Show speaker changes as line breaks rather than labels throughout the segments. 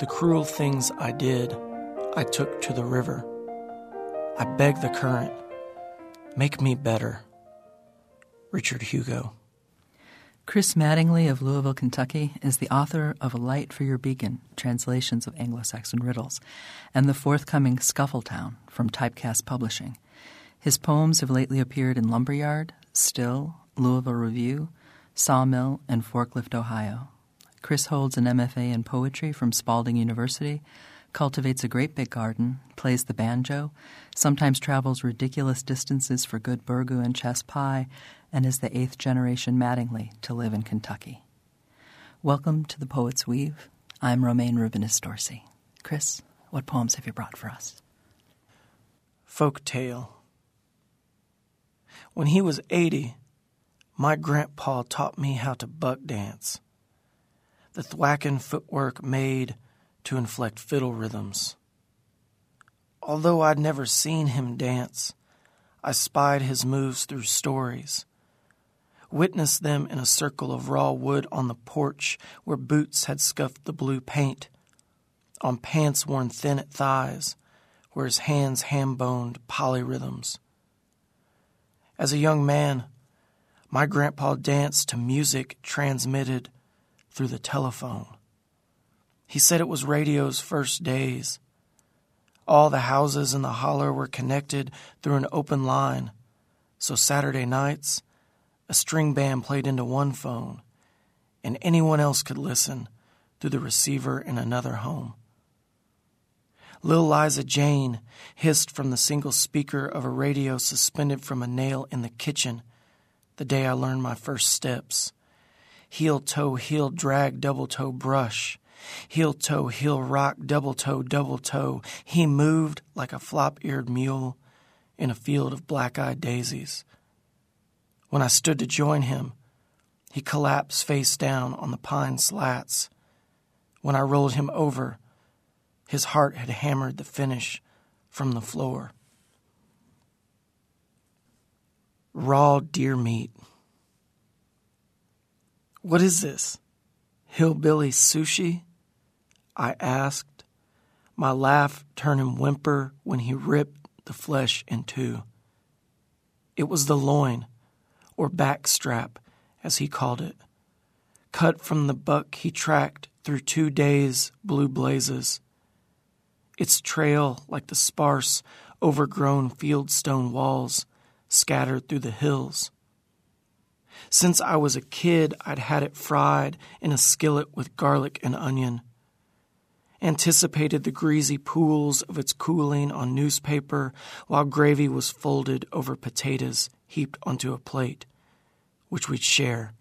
The cruel things I did, I took to the river. I beg the current, make me better. Richard Hugo.
Chris Mattingly of Louisville, Kentucky, is the author of A Light for Your Beacon, translations of Anglo Saxon riddles, and the forthcoming Scuffletown from Typecast Publishing. His poems have lately appeared in Lumberyard, Still, Louisville Review, Sawmill, and Forklift, Ohio. Chris holds an MFA in poetry from Spalding University, cultivates a great big garden, plays the banjo, sometimes travels ridiculous distances for good burgoo and chess pie, and is the eighth generation Mattingly to live in Kentucky. Welcome to the Poet's Weave. I'm Romayne Rubinas Dorsey. Chris, what poems have you brought for us?
Folk Tale. When he was 80, my grandpa taught me how to buck dance. The thwacking footwork made to inflect fiddle rhythms. Although I'd never seen him dance, I spied his moves through stories, witnessed them in a circle of raw wood on the porch where boots had scuffed the blue paint, on pants worn thin at thighs, where his hands ham boned polyrhythms. As a young man, my grandpa danced to music transmitted through the telephone. He said it was radio's first days. All the houses in the holler were connected through an open line, so Saturday nights, a string band played into one phone, and anyone else could listen through the receiver in another home. Lil Liza Jane hissed from the single speaker of a radio suspended from a nail in the kitchen the day I learned my first steps. Heel toe, heel drag, double toe brush. Heel toe, heel rock, double toe, double toe. He moved like a flop eared mule in a field of black eyed daisies. When I stood to join him, he collapsed face down on the pine slats. When I rolled him over, his heart had hammered the finish from the floor. Raw deer meat. What is this? Hillbilly sushi? I asked, my laugh turning whimper when he ripped the flesh in two. It was the loin, or back strap, as he called it, cut from the buck he tracked through two days' blue blazes. Its trail like the sparse, overgrown fieldstone walls scattered through the hills. Since I was a kid, I'd had it fried in a skillet with garlic and onion anticipated the greasy pools of its cooling on newspaper while gravy was folded over potatoes heaped onto a plate, which we'd share,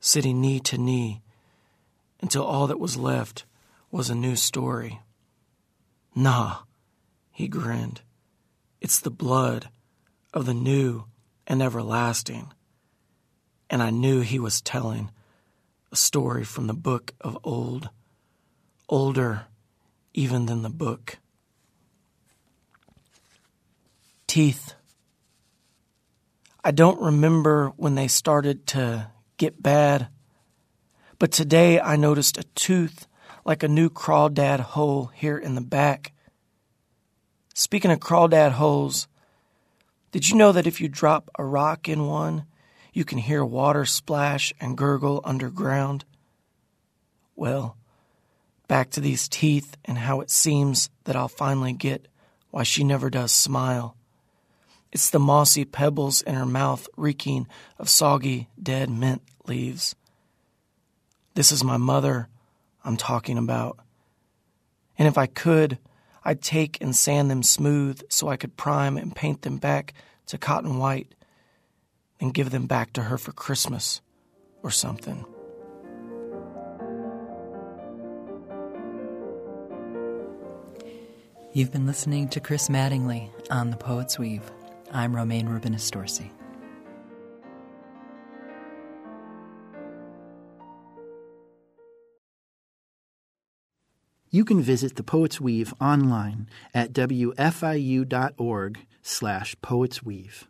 sitting knee to knee, until all that was left was a new story. Nah, he grinned. It's the blood of the new and everlasting. And I knew he was telling a story from the book of old older even than the book. Teeth. I don't remember when they started to get bad, but today I noticed a tooth like a new crawdad hole here in the back. Speaking of crawdad holes, did you know that if you drop a rock in one, you can hear water splash and gurgle underground? Well, back to these teeth and how it seems that I'll finally get why she never does smile. It's the mossy pebbles in her mouth reeking of soggy, dead mint leaves. This is my mother I'm talking about. And if I could, I'd take and sand them smooth so I could prime and paint them back to cotton white and give them back to her for Christmas or something.
You've been listening to Chris Mattingly on The Poet's Weave. I'm Romayne Rubinas Dorsey.
You can visit The Poet's Weave online at wfiu.org slash poetsweave.